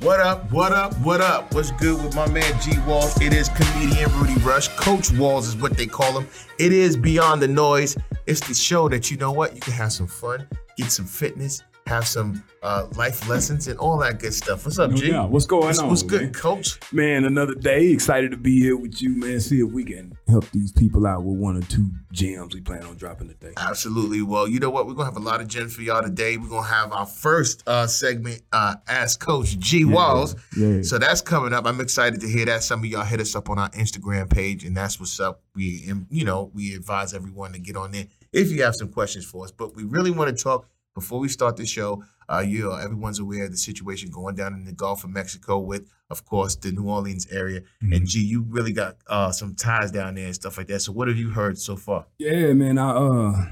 What up? What up? What up? What's good with my man G Walls? It is comedian Rudy Rush. Coach Walls is what they call him. It is Beyond the Noise. It's the show that you know what? You can have some fun, get some fitness, have some uh, life lessons, and all that good stuff. What's up, No G? doubt. What's going What's, on, what's good, man? Coach? Man, another day. Excited to be here with you, man. See if we can help these people out with one or two gems we plan on dropping today. Absolutely. Well, you know what? We're gonna have a lot of gems for y'all today. We're gonna have our first uh, segment, uh, Ask Coach G Walls. Yeah. So that's coming up. I'm excited to hear that. Some of y'all hit us up on our Instagram page, and that's what's up. We, you know, we advise everyone to get on there if you have some questions for us. But we really want to talk before we start the show. Uh, you know, everyone's aware of the situation going down in the Gulf of Mexico with, of course, the New Orleans area. And G, you really got uh, some ties down there and stuff like that. So what have you heard so far? Yeah, man. I uh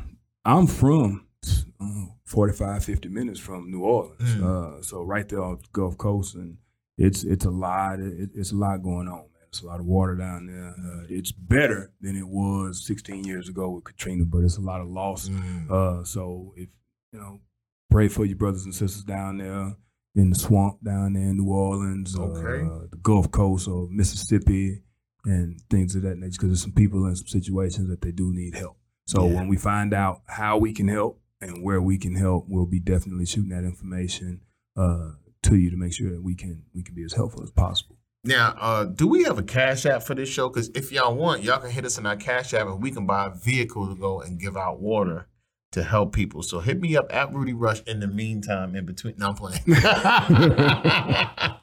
I'm from uh, 45, 50 minutes from New Orleans. Mm. Uh so right there off the Gulf Coast and it's it's a lot it, it's a lot going on, man. It's a lot of water down there. Uh, it's better than it was 16 years ago with Katrina, but it's a lot of loss. Mm. Uh, so if you know, pray for your brothers and sisters down there in the swamp down there in New Orleans, Okay. uh, the Gulf Coast or Mississippi, and things of that nature. Because there's some people in some situations that they do need help. So Yeah. when we find out how we can help and where we can help, we'll be definitely shooting that information uh, to you to make sure that we can we can be as helpful as possible. Now, uh, do we have a cash app for this show? Because if y'all want, y'all can hit us in our cash app and we can buy a vehicle to go and give out water to help people. So hit me up at Rudy Rush in the meantime, in between. No, I'm playing.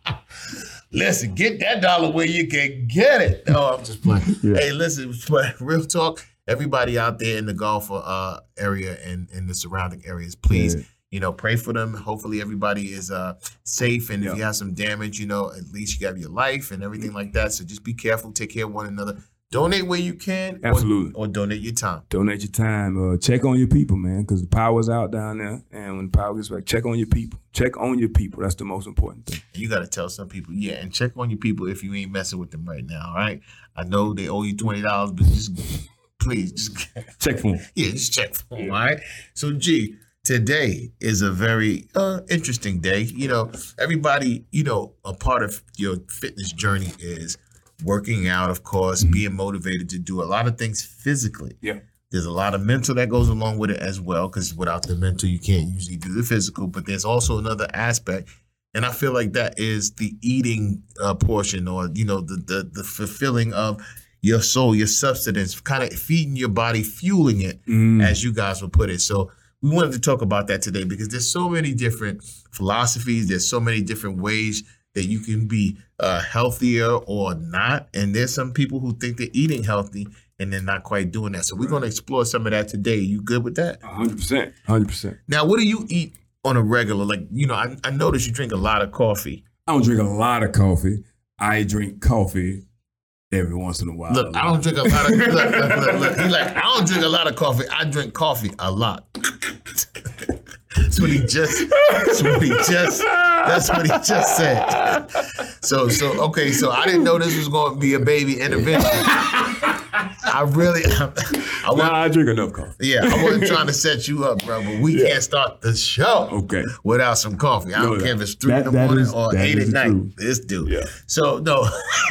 listen, get that dollar where you can get it. No, I'm just playing. Yeah. Hey, listen, but real talk. Everybody out there in the Gulf uh, area and in the surrounding areas, please Yeah. you know, pray for them. Hopefully, everybody is uh, safe. And if you have some damage, you know, at least you have your life and everything like that. So just be careful. Take care of one another. Donate where you can. or- Absolutely. Or, donate your time. Donate your time. Uh, check on your people, man, because the power's out down there. And when the power gets back, check on your people. Check on your people. That's the most important thing. You got to tell some people, yeah, and check on your people if you ain't messing with them right now. All right. I know they owe you twenty dollars, but just please, just Check for them. yeah, just check for them. All right. So, G, today is a very uh, interesting day. You know, everybody, you know, a part of your fitness journey is working out, of course, Mhm. being motivated to do a lot of things physically. Yeah. There's a lot of mental that goes along with it as well, because without the mental, you can't usually do the physical. But there's also another aspect. And I feel like that is the eating uh, portion, or you know, the the the fulfilling of your soul, your substance, kind of feeding your body, fueling it Mm. as you guys would put it. So we wanted to talk about that today because there's so many different philosophies. There's so many different ways that you can be uh, healthier or not. And there's some people who think they're eating healthy and they're not quite doing that. So we're going to explore some of that today. You good with that? hundred percent. Hundred percent. Now, what do you eat on a regular? Like, you know, I, I noticed you drink a lot of coffee. I don't drink a lot of coffee. I drink coffee every once in a while. Look, I don't drink a lot of. Look, look, look, look. He's like, I don't drink a lot of coffee. I drink coffee a lot. that's what he just. That's what he just. That's what he just said. So, so okay. So I didn't know this was going to be a baby intervention. I really. I, I Nah, I drink enough coffee. yeah, I wasn't trying to set you up, bro. But we Yeah. can't start the show Okay. without some coffee. I No, don't care if it's three that- in the morning is- or eight at night. truth. This dude. Yeah. So no.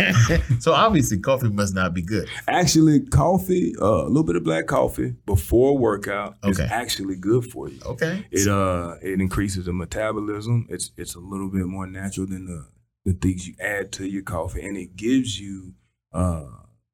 so obviously, coffee must not be good. Actually, coffee, uh, a little bit of black coffee before workout is actually good for you. Okay. It uh it increases the metabolism. It's it's a little bit more natural than the the things you add to your coffee, and it gives you uh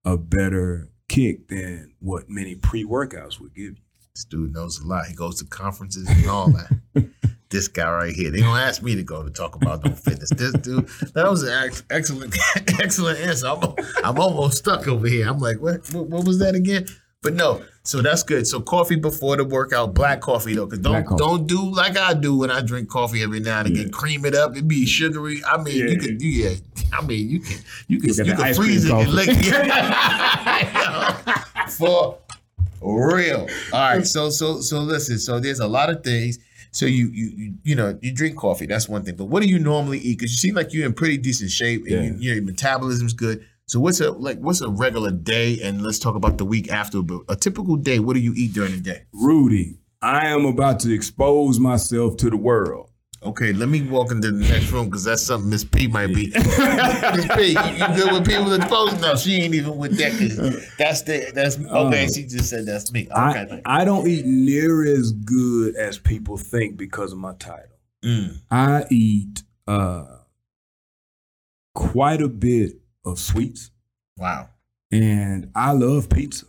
a better kick than what many pre workouts would give you. This dude knows a lot. He goes to conferences and all that. this guy right here. They don't ask me to go to talk about no fitness. This dude, that was an ex- excellent, excellent answer. I'm, I'm almost stuck over here. I'm like, what, what? What was that again? But no, so that's good. So coffee before the workout, black coffee though, because don't don't do like I do when I drink coffee every now and again. Yeah. Cream it up, it be sugary. I mean, you Yeah. can do yeah. I mean, you can you can you can freeze it and lick it. For real. All right. So so so listen. So there's a lot of things. So you you you, you know you drink coffee. That's one thing. But what do you normally eat? Because you seem like you're in pretty decent shape and you, your metabolism's good. So what's a like what's a regular day? And let's talk about the week after. But a typical day. What do you eat during the day? Rudy, I am about to expose myself to the world. Okay, let me walk into the next room because that's something Miss P might be. Miss P, you, you good with people in post? No, she ain't even with that. 'cause That's the that's okay. she just said that's me. Okay, I, I don't eat near as good as people think because of my title. Mm. I eat uh, quite a bit of sweets, Wow, and I love pizza.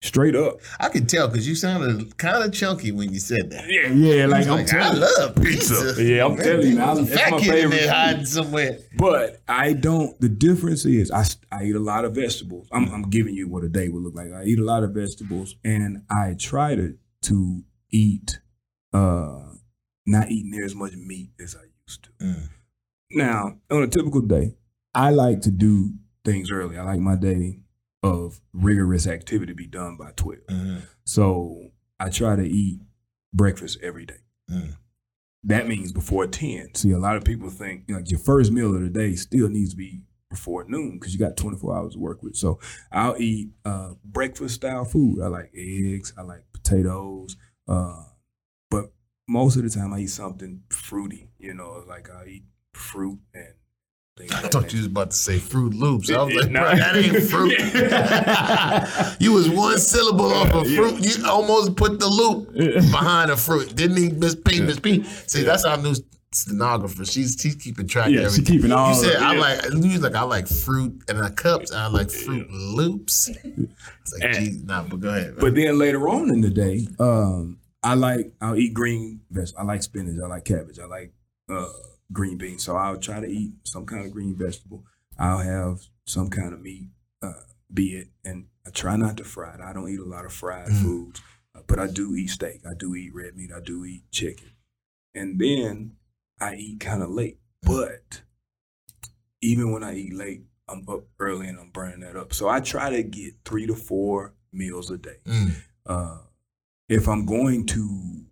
Straight up. I could tell because you sounded kind of chunky when you said that. Yeah, yeah. Like I'm was I love pizza. Pizza. Yeah, I'm telling you, There's a that's fat my kid in favorite there hiding somewhere. But I don't. The difference is I, I eat a lot of vegetables. I'm, I'm giving you what a day would look like. I eat a lot of vegetables, and I try to to eat, uh, not eat near as much meat as I used to. Mm. Now, on a typical day, I like to do things early. I like my day of rigorous activity to be done by twelve. Mhm. So I try to eat breakfast every day. Mm. That means before 10. See, a lot of people think you know, your first meal of the day still needs to be before noon because you got 24 hours to work with. So I'll eat uh, breakfast style food. I like eggs, I like potatoes. Uh, but most of the time I eat something fruity, you know, like I eat fruit and I thought you was about to say Fruit Loops. I was like, bro, that ain't fruit. you was one syllable off of fruit. You almost put the loop behind the fruit. Didn't he, Miss P? Miss P. See, that's our new stenographer. She's she's keeping track Yeah, of she everything. keeping all You said of- I yeah. like. You was like I like fruit and I cups. And I like Fruit Loops. It's like, And- geez, nah, but go ahead. But then later on in the day, um, I like I'll eat green vegetables. I like spinach. I like cabbage. I like uh, green beans. So I'll try to eat some kind of green vegetable. I'll have some kind of meat, uh, be it, and I try not to fry it. I don't eat a lot of fried Mm. foods, uh, but I do eat steak. I do eat red meat. I do eat chicken, and then I eat kind of late. But even when I eat late, I'm up early and I'm burning that up. So I try to get three to four meals a day Mm. uh, if I'm going to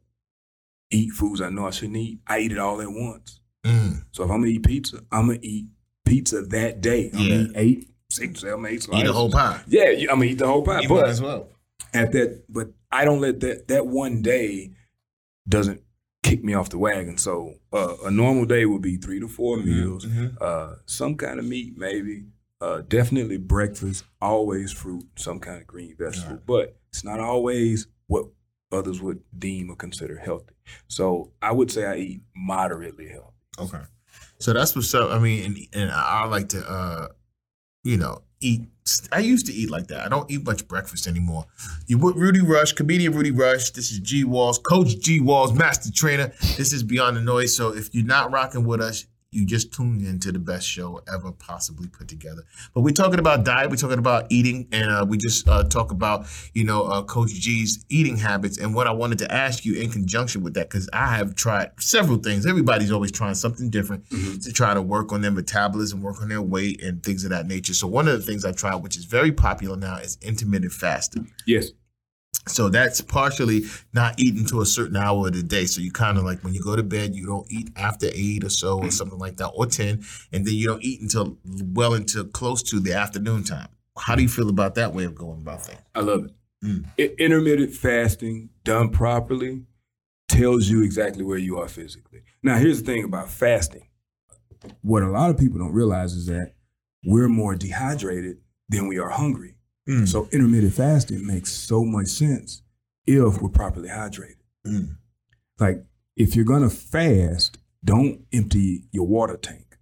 eat foods I know I shouldn't eat, I eat it all at once. Mm. So if I'm gonna eat pizza, I'm gonna eat pizza that day. I'm Yeah. gonna eat eight, six, seven, eight slices. Eat a whole pie. Yeah, I'm gonna eat the whole pie. You might But as well. at that, but I don't let that that one day doesn't kick me off the wagon. So uh, a normal day would be three to 4 meals, Mhm. uh, some kind of meat, maybe. Uh, definitely breakfast, always fruit, some kind of green vegetable. But it's not always what others would deem or consider healthy. So I would say I eat moderately healthy. Okay. So that's what's up. I mean, and, and I like to, uh, you know, eat. I used to eat like that. I don't eat much breakfast anymore. You with Rudy Rush, comedian Rudy Rush. This is G Walls, Coach G Walls, master trainer. This is Beyond the Noise. So if you're not rocking with us, you just tuned into the best show ever possibly put together. But we're talking about diet. We're talking about eating, and uh, we just uh, talk about you know uh, Coach G's eating habits. And what I wanted to ask you in conjunction with that, because I have tried several things. Everybody's always trying something different to try to work on their metabolism, work on their weight, and things of that nature. So one of the things I tried, which is very popular now, is intermittent fasting. Yes. So that's partially not eating to a certain hour of the day. So you kind of like when you go to bed, you don't eat after eight or so or something like that, or ten, and then you don't eat until well into close to the afternoon time. How do you feel about that way of going about things? I love it. Mm. I- intermittent fasting done properly tells you exactly where you are physically. Now, here's the thing about fasting. What a lot of people don't realize is that we're more dehydrated than we are hungry. Mm. So intermittent fasting makes so much sense if we're properly hydrated. Mm. Like if you're gonna fast, don't empty your water tank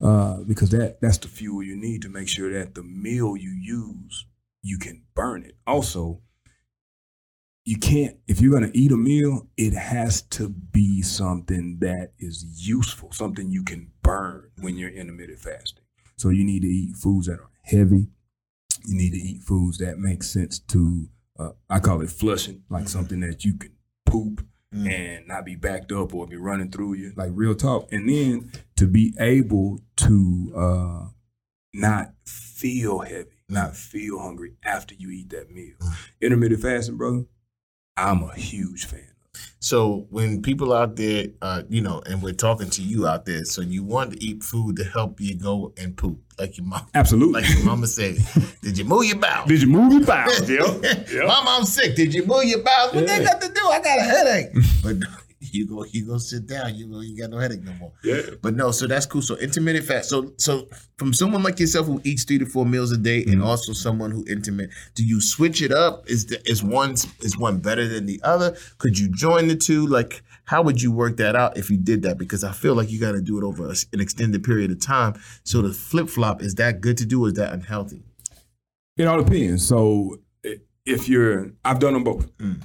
uh, because that that's the fuel you need to make sure that the meal you use you can burn it. Also, you can't if you're gonna eat a meal, it has to be something that is useful, something you can burn when you're intermittent fasting. So you need to eat foods that are heavy. You need to eat foods that make sense to uh, I call it flushing, like something that you can poop Mm. and not be backed up or be running through you, like real talk. And then to be able to uh, not feel heavy, not feel hungry after you eat that meal. Intermittent fasting, brother, I'm a huge fan. So when people out there, uh, you know, and we're talking to you out there, so you want to eat food to help you go and poop, like your mom, Absolutely. like your mama said. Did you move your bowels? Did you move your bowels, yo? My mom's sick. Did you move your bowels? What they got to do? I got a headache. but you go you go sit down. You go you got no headache no more. Yeah. But no, so that's cool. So intermittent fast. So so from someone like yourself who eats three to four meals a day, and Mhm. also someone who intermittent, do you switch it up? Is the, is one is one better than the other? Could you join the two? Like how would you work that out if you did that? Because I feel like you got to do it over an extended period of time. So the flip flop is that good to do? or Is that unhealthy? It all depends. So if you're, I've done them both, Mm.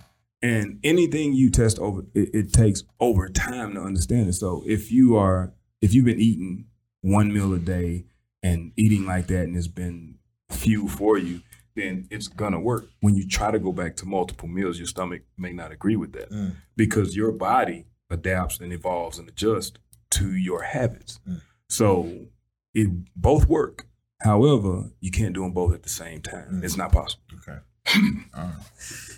And anything you test over, it, it takes over time to understand it. So if you are, if you've been eating one meal a day and eating like that, and it's been few for you, then it's gonna work. When you try to go back to multiple meals, your stomach may not agree with that Mm. because your body adapts and evolves and adjusts to your habits. Mm. So it both work. However, you can't do them both at the same time. Mm. It's not possible. Okay.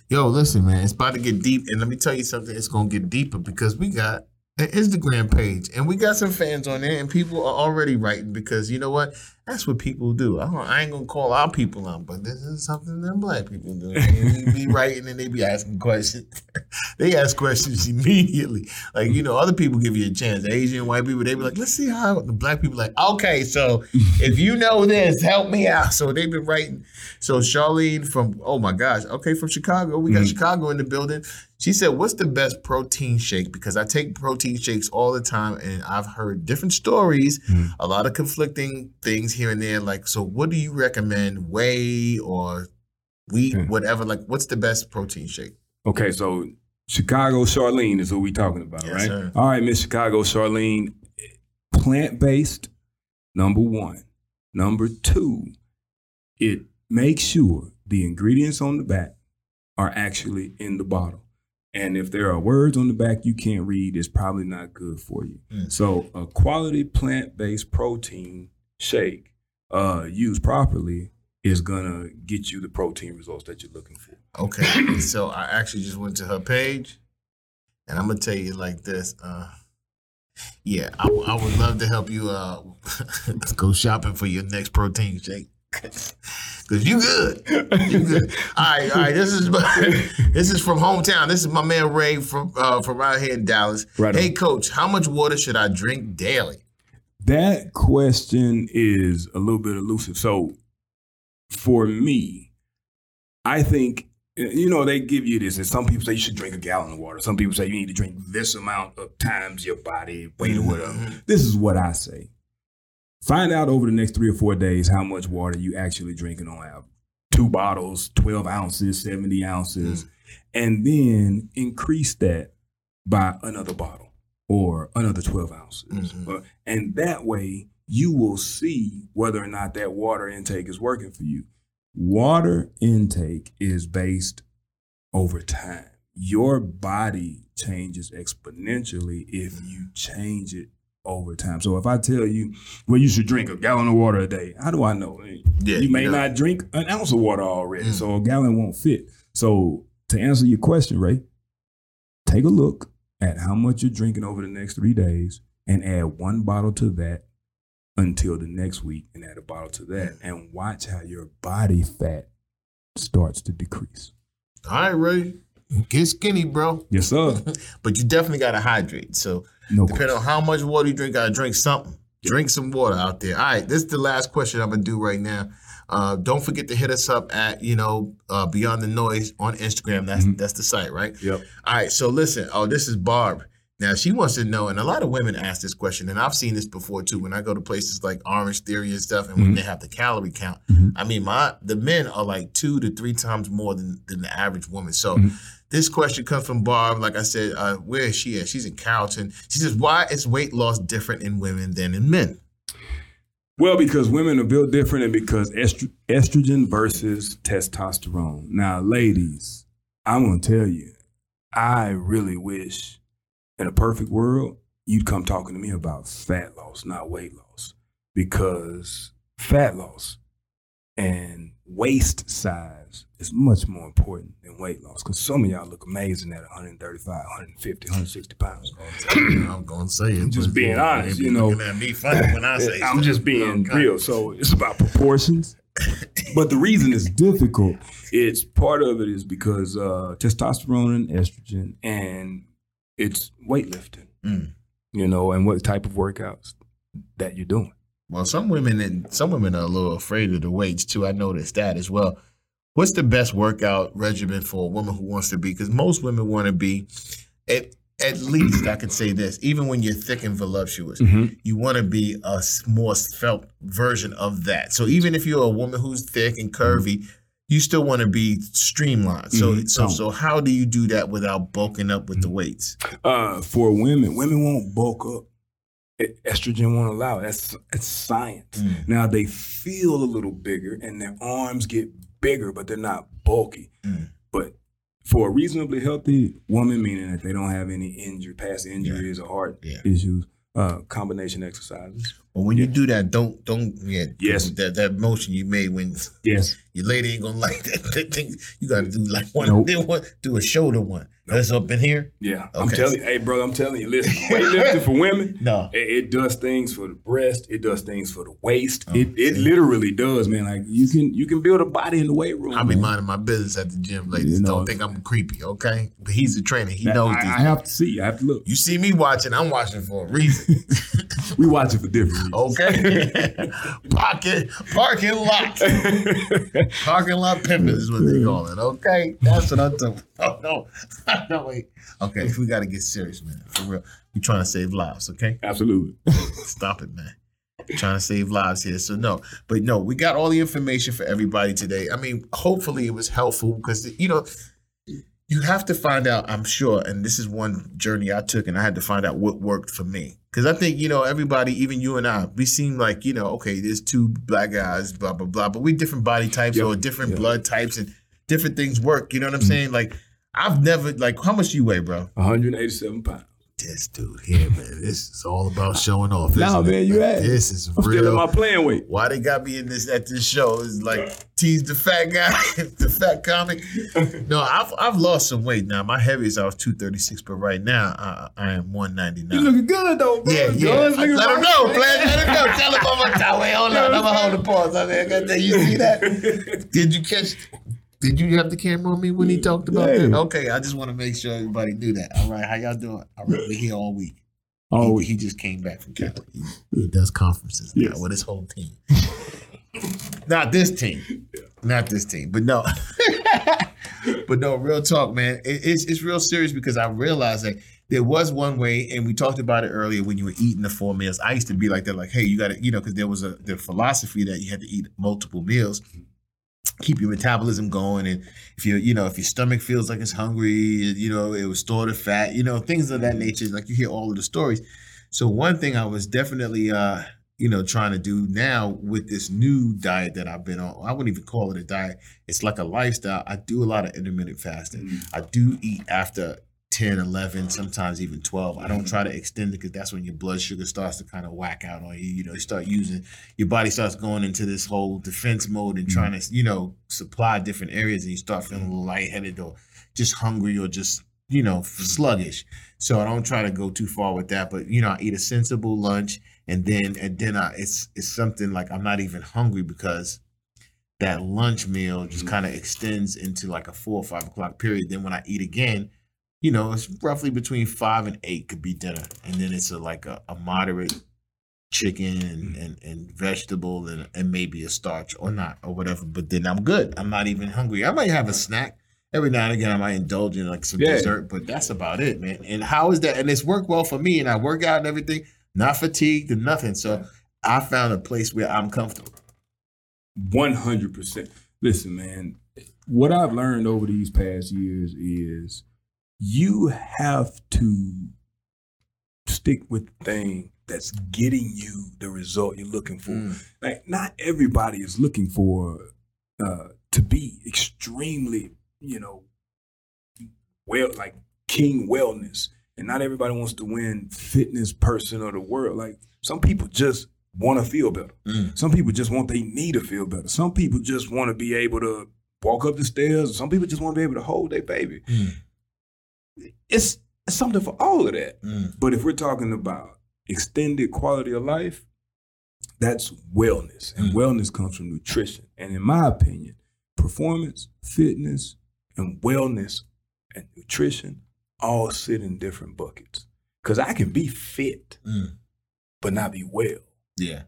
Yo, listen, man, it's about to get deep, and let me tell you something. It's gonna get deeper because we got an Instagram page, and we got some fans on there, and people are already writing because you know what? That's what people do. I, don't, I ain't gonna call our people out, but this is something that black people do. They be writing and they be asking questions. they ask questions immediately. Like you know, other people give you a chance. Asian, white people, they be like, "Let's see how." The black people like, "Okay, so if you know this, help me out." So they've been writing. So Charlene from oh my gosh, okay, from Chicago. We got Mhm. Chicago in the building. She said, "What's the best protein shake?" Because I take protein shakes all the time, and I've heard different stories, Mhm. a lot of conflicting things here and there. Like, so what do you recommend? Whey or wheat, Okay. whatever. Like, what's the best protein shake? Okay, so Chicago Charlene is what we talking about, Yes, right? sir. All right, Miss Chicago Charlene, plant based, number one. Number two, it makes sure the ingredients on the back are actually in the bottle. And if there are words on the back you can't read, it's probably not good for you. Mm. So a quality plant-based protein shake uh, used properly is gonna get you the protein results that you're looking for. Okay, so I actually just went to her page, and I'm gonna tell you like this. Uh, yeah, I, w- I would love to help you uh, go shopping for your next protein shake. Cause you good, you good. All right, all right. This is this is from hometown. This is my man Ray from uh, from out here in Dallas. Right on. Hey, coach, how much water should I drink daily? That question is a little bit elusive. So for me, I think you know they give you this, and some people say you should drink a gallon of water. Some people say you need to drink this amount of times your body weight or whatever. Mhm. This is what I say. Find out over the next three or four days how much water you actually drinking on average. Two bottles, 12 ounces, 70 ounces, and then increase that by another bottle or another 12 ounces. Mhm. Uh, and that way you will see whether or not that water intake is working for you. Water intake is based over time. Your body changes exponentially if you change it over time. So if I tell you, well, you should drink a gallon of water a day, how do I know? Yeah, you may know. not drink an ounce of water already, Mm. so a gallon won't fit. So to answer your question, Ray, take a look at how much you're drinking over the next three days and add one bottle to that until the next week and add a bottle to that mm. and watch how your body fat starts to decrease. All right, Ray, get skinny, bro. Yes, sir. But you definitely gotta hydrate. So No Depending on how much water you drink, gotta drink something. Drink some water out there. All right, this is the last question I'm gonna do right now. Uh, don't forget to hit us up at you know uh, Beyond the Noise on Instagram. That's Mhm. that's the site, right? Yep. All right. So listen. Oh, this is Barb. Now she wants to know, and a lot of women ask this question, and I've seen this before too. When I go to places like Orange Theory and stuff, and when Mhm. they have the calorie count, Mhm. I mean, my the men are like two to three times more than than the average woman. So Mhm. this question comes from Barb. Like I said, uh, where is she at? She's in Carrollton. She says, "Why is weight loss different in women than in men?" Well, because women are built different and because estro- estrogen versus testosterone. Now, ladies, I'm going to tell you, I really wish in a perfect world, you'd come talking to me about fat loss, not weight loss. Because fat loss and waist size is much more important than weight loss. Because some of y'all look amazing at 135, 150, 160 pounds. I'm gonna say it. I'm just being honest, you know. at me funny when I say. I'm just being real. So it's about proportions. but the reason it's difficult, it's part of it is because uh, testosterone and estrogen and it's weightlifting. Mm. You know, and what type of workouts that you're doing. Well, some women and some women are a little afraid of the weights too. I noticed that as well. What's the best workout regimen for a woman who wants to be? Because most women want to be, at at least I can say this. Even when you're thick and voluptuous, you want to be a more felt version of that. So even if you're a woman who's thick and curvy, you still want to be streamlined. So Mhm. so so how do you do that without bulking up with the weights? Uh, for women, women won't bulk up. E- Estrogen won't allow it. That's it's science. Mm. Now they feel a little bigger and their arms get bigger, but they're not bulky. Mm. But for a reasonably healthy woman, meaning that they don't have any injury, past injuries or heart Yeah. issues, uh, combination exercises. But when you do that, don't don't yeah Yes. that that motion you made when Yes. Your lady ain't gonna like that, that thing. You gotta do like one, Nope. then one, do a shoulder one. That's up in here. Yeah. I'm telling you, hey, brother, I'm telling you, listen, weightlifting for women, No, It, it does things for the breast. It does things for the waist. Oh, it it see. literally does, man. Like you can you can build a body in the weight room. I'll be man. minding my business at the gym, ladies. You know. Don't think I'm creepy, okay? But he's a trainer. He knows I, these. I have to see. I have to look. you see me watching. I'm watching for a reason, We watching for different okay? parking, parking lot, parking lot pimping is what they call it, okay? That's what I'm talking. Oh no, no wait. Okay, we got to get serious, man. For real, we trying to save lives, okay? Absolutely. Stop it, man. We're Trying to save lives here. So no, but no, we got all the information for everybody today. I mean, hopefully it was helpful because you know you have to find out. I'm sure, and this is one journey I took, and I had to find out what worked for me. Because I think you know everybody, even you and I, we seem like you know, okay, there's two black guys, blah blah blah, but we different body types Yep. or different Yep. blood types, and different things work. You know what I'm Mhm. saying? Like I've never like how much you weigh, bro? 187 pounds. This dude here, man. This is all about showing off. Nah, isn't it, man, you asked. This is real. I'm still in my playing weight. Why they got me in this at this show is like tease the fat guy, the fat comic. No, I've I've lost some weight now. My heaviest I was two thirty six, but right now I, I am one ninety You looking good though, bro. Yeah, yeah. Let him looking know. Flash. Let him know. Tell him one more time. Wait, hold on. I'm gonna hold the pause. I mean, I got that. You see that? Did you catch? Did you have the camera on me when he talked about Yeah. that? Okay, I just want to make sure everybody knew that. All right, how y'all doing? All right, we're here all week. Oh, he, he just came back from Cali. He, he does conferences now with his whole team. Not this team. Not this team. But no. but no, real talk, man. It- it's it's real serious because I realized that there was one way, and we talked about it earlier when you were eating the four meals. I used to be like that, like, hey, you got to, you know, because there was a the philosophy that you had to eat multiple meals, keep your metabolism going, and if you, you know, if your stomach feels like it's hungry, you know, it will store the fat, you know, things of that nature. Like you hear all of the stories. So one thing I was definitely, uh, you know, trying to do now with this new diet that I've been on. I wouldn't even call it a diet. It's like a lifestyle. I do a lot of intermittent fasting. I do eat after 10, 11, sometimes even 12. I don't try to extend it because that's when your blood sugar starts to kind of whack out on you. You know, you start using, your body starts going into this whole defense mode and trying mm-hmm. to, you know, supply different areas and you start feeling a little mm-hmm. lightheaded or just hungry or just, you know, sluggish. So I don't try to go too far with that. But, you know, I eat a sensible lunch and then at dinner, it's, it's something like I'm not even hungry because that lunch meal just mm-hmm. kind of extends into like a four or five o'clock period. Then when I eat again, you know, it's roughly between five and eight could be dinner, and then it's a like a, a moderate chicken and, mm. and, and vegetable and, and maybe a starch or not or whatever. But then I'm good. I'm not even hungry. I might have a snack every now and again. I might indulge in like some Yeah. dessert, but that's about it, man. And how is that? And it's worked well for me, and I work out and everything, not fatigued and nothing. So I found a place where I'm comfortable. One hundred percent. Listen, man. What I've learned over these past years is you have to stick with the thing that's getting you the result you're looking for. Mm. Like, not everybody is looking for uh, to be extremely, you know, well, like king wellness, and not everybody wants to win fitness person of the world. Like, some people just want to feel better. Mm. Some people just want they need to feel better. Some people just want to be able to walk up the stairs. Some people just want to be able to hold their baby. Mm. It's, something for all of that. Mm. But if we're talking about extended quality of life, that's wellness. And Mm. wellness comes from nutrition. And in my opinion, performance, fitness, and wellness and nutrition all sit in different buckets. Cause I can be fit, Mm. but not be well. Yeah.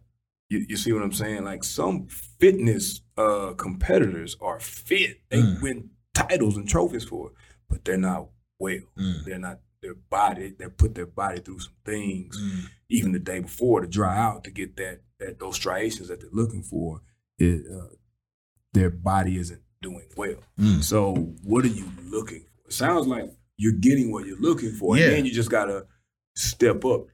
You, you see what I'm saying? Like some fitness uh, competitors are fit. They Mm. win titles and trophies for it, but they're not well. Mm. They're not their body. They put their body through some things, Mm. even the day before to dry out to get that that those striations that they're looking for. It, uh, their body isn't doing well. Mm. So what are you looking for? It sounds like you're getting what you're looking for, Yeah. and then you just gotta step up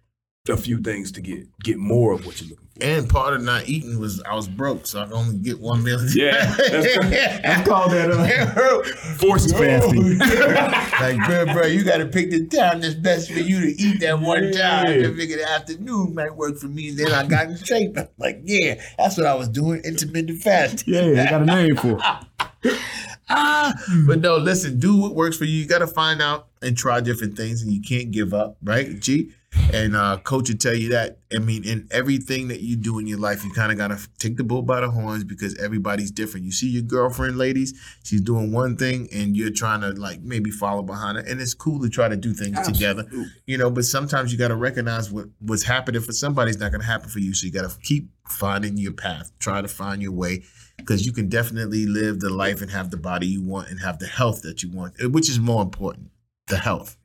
a few things to get get more of what you're looking for. And part of not eating was I was broke, so I could only get one meal. a day. Yeah, that's- that's called that, uh, Forced fasting. like, bro, bro, you got to pick the time that's best for you to eat that one time. Yeah. I figured the afternoon might work for me. And then I got in shape. I'm like, yeah, that's what I was doing, intermittent fasting. Yeah, they got a name for it. Ah, but no, listen, do what works for you. You got to find out and try different things, and you can't give up, right? G. And uh, coach will tell you that. I mean, in everything that you do in your life, you kind of got to take the bull by the horns because everybody's different. You see your girlfriend, ladies, she's doing one thing, and you're trying to like maybe follow behind her, and it's cool to try to do things together you know but sometimes you got to recognize what what's happening for somebody's not going to happen for you so you got to keep finding your path try to find your way because you can definitely live the life and have the body you want and have the health that you want eh, which is more important the health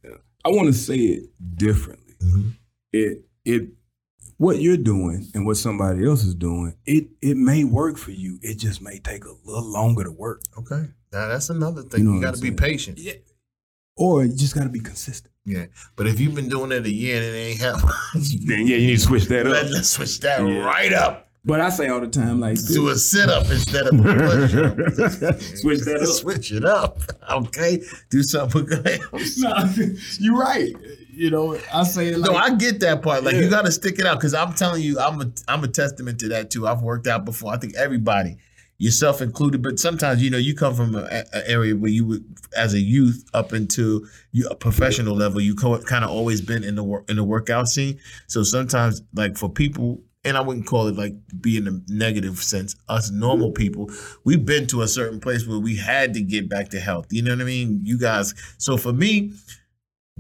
I want to say it differently. Mm-hmm. It it what you're doing and what somebody else is doing, it it may work for you. It just may take a little longer to work. okay now that's another thing You know you, got to be patient Yeah. Or you just got to be consistent. yeah but if you've been doing it a year and it ain't happening Then yeah, you need to switch that up. let's switch that Yeah. right up But I say all the time, like do a sit-up instead of a push-up switch that up. switch it up okay do something else. no, you're right. You know, I say it like no, I get that part. Like Yeah. you got to stick it out because I'm telling you, I'm a I'm a testament to that too. I've worked out before. I think everybody, yourself included, but sometimes you know you come from an area where you would, as a youth, up into you, a professional level, you co- kind of always been in the work in the workout scene. So sometimes, like for people. And I wouldn't call it like be in a negative sense. Us normal people, we've been to a certain place where we had to get back to health. You know what I mean? You guys. So for me,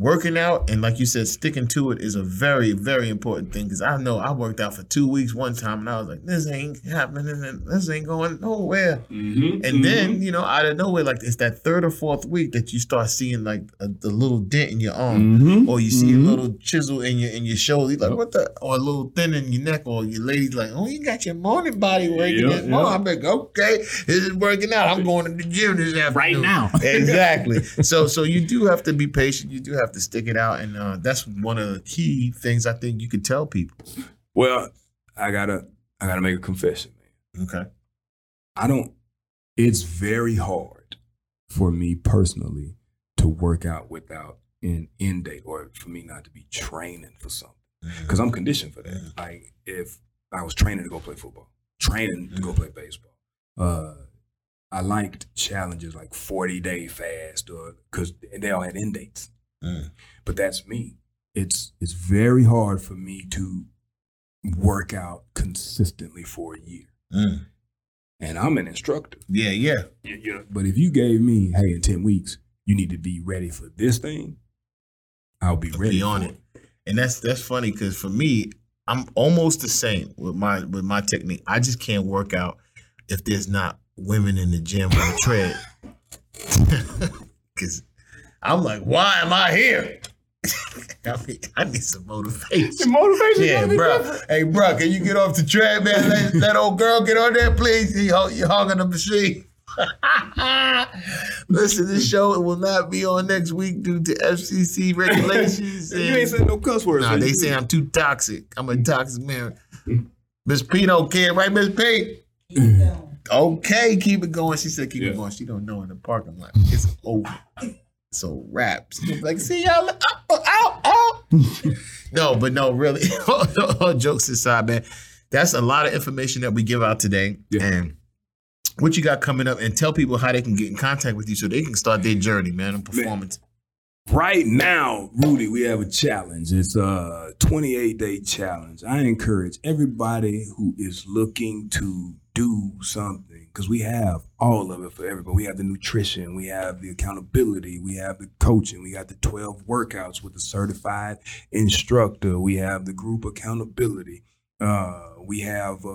working out and like you said sticking to it is a very very important thing because i know i worked out for two weeks one time and i was like this ain't happening and this ain't going nowhere. Mhm, and then you know out of nowhere like it's that third or fourth week that you start seeing like a, the little dent in your arm Mhm, or you see a little chisel in your in your shoulder you're like what the or a little thin in your neck or your lady's like oh you got your morning body working this morning i'm like okay this is working out. I'm going to the gym this afternoon. Right now. exactly. So so you do have to be patient. You do have to stick it out, and uh, that's one of the key things I think you could tell people. Well, I gotta I gotta make a confession, man. Okay. I don't. It's very hard for me personally to work out without an end date, or for me not to be training for something because I'm conditioned for that. Mhm. Like if I was training to go play football, training to go play baseball. Uh, I liked challenges like 40 day fast, or because they all had end dates. Mm. But that's me. It's it's very hard for me to work out consistently for a year, Mm. and I'm an instructor. Yeah, yeah. You, you know, but if you gave me, hey, in 10 weeks, you need to be ready for this thing, I'll be ready. Be on for it. And that's that's funny because for me, I'm almost the same with my with my technique. I just can't work out if there's not women in the gym on the tread. Because I'm like, why am I here? I, mean, I need some motivation. motivation. Yeah, bro. Hey, bro, can you get off the track, man? Let that old girl get on there, please. You hog- You're hogging the machine. Listen, this show will not be on next week due to FCC regulations. You ain't said no cuss words. Nah, they say I'm too toxic. I'm a toxic man. Miss P don't care, right, Miss P? Okay, keep it going. She said keep Yeah. it going. She don't know in the parking lot. It's over. So raps. Like, see y'all. Ow, ow, ow. no, but no, really. All jokes aside, man. That's a lot of information that we give out today. Yeah. And what you got coming up and tell people how they can get in contact with you so they can start their journey, man, on performance. Right now, Rudy, we have a challenge. It's a 28 day challenge. I encourage everybody who is looking to do something because we have all of it for everybody. We have the nutrition, we have the accountability, we have the coaching, we got the 12 workouts with the certified instructor, we have the group accountability, uh, we have uh,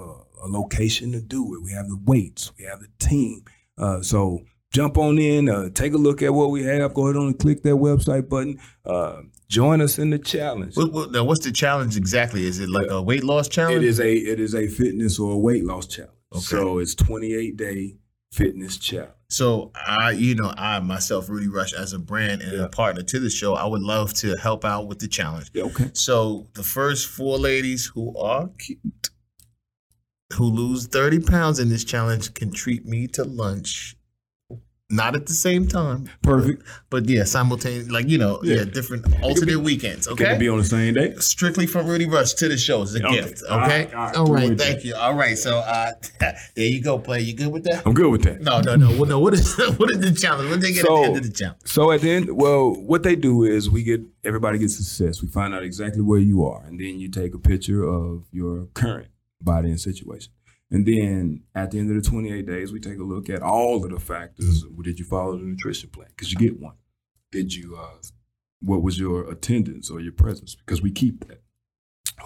a location to do it, we have the weights, we have the team. Uh, so jump on in, uh, take a look at what we have. Go ahead on and click that website button. Uh, join us in the challenge. What, what's the challenge exactly? Is it like a weight loss challenge? It is a it is a fitness or a weight loss challenge. Okay. So it's 28 day fitness challenge. So I, you know, I myself, Rudy Rush, as a brand and yeah. a partner to the show, I would love to help out with the challenge. Yeah, okay. So the first four ladies who are cute, who lose 30 pounds in this challenge, can treat me to lunch not at the same time. Perfect. But, but yeah, simultaneous, like, you know, yeah, yeah different alternate be, weekends. Okay. Can be on the same day. Strictly from Rudy Rush to the show. It's a okay. gift. Okay. All right. All right. All right thank you. All right. So uh there you go, play. You good with that? I'm good with that. No, no, no. Well, no, what is what is the challenge? What they get so, at the end of the challenge? So at the end, well, what they do is we get everybody gets success. We find out exactly where you are, and then you take a picture of your current body and situation. And then at the end of the 28 days, we take a look at all of the factors. Did you follow the nutrition plan? Because you get one. Did you, uh, what was your attendance or your presence? Because we keep that.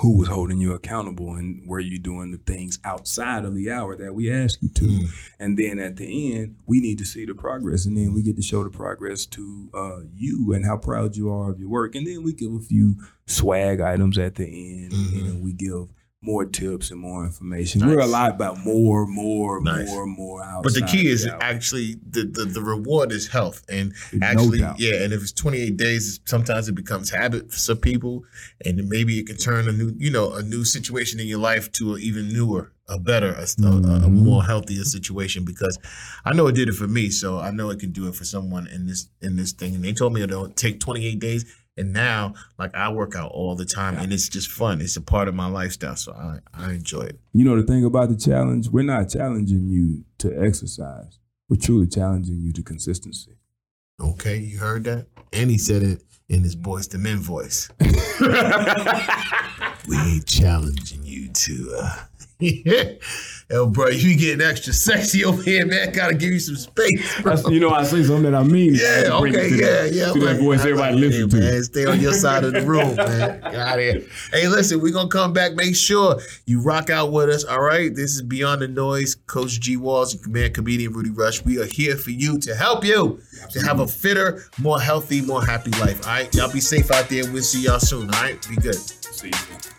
Who was holding you accountable and were you doing the things outside of the hour that we asked you to? Mm. And then at the end, we need to see the progress. And then we get to show the progress to uh, you and how proud you are of your work. And then we give a few swag items at the end. Mm-hmm. You know, we give more tips and more information. Nice. We're a lot about more, more, nice. more, more. But the key is actually the, the, the reward is health, and actually, no yeah. And if it's 28 days, sometimes it becomes habit for some people, and maybe it can turn a new, you know, a new situation in your life to an even newer, a better, a, mm-hmm. a, a more healthier situation. Because I know it did it for me, so I know it can do it for someone in this in this thing. And they told me it'll take 28 days and now, like I work out all the time, and it's just fun. It's a part of my lifestyle, so I I enjoy it. You know the thing about the challenge, we're not challenging you to exercise. We're truly challenging you to consistency. Okay, you heard that, and he said it in his Boyz II Men voice. we ain't challenging you to. Uh, Yo, bro, you getting extra sexy over here, man. Gotta give you some space. Bro. you know, I say something that I mean. Yeah, okay, yeah, yeah. To that voice everybody listen to. Man. Stay on your side of the room, man. Got it. Hey, listen, we're gonna come back. Make sure you rock out with us. All right. This is Beyond the Noise. Coach G Walls and command comedian Rudy Rush. We are here for you to help you Absolutely. to have a fitter, more healthy, more happy life. All right. Y'all be safe out there. We'll see y'all soon. All right. Be good. See you.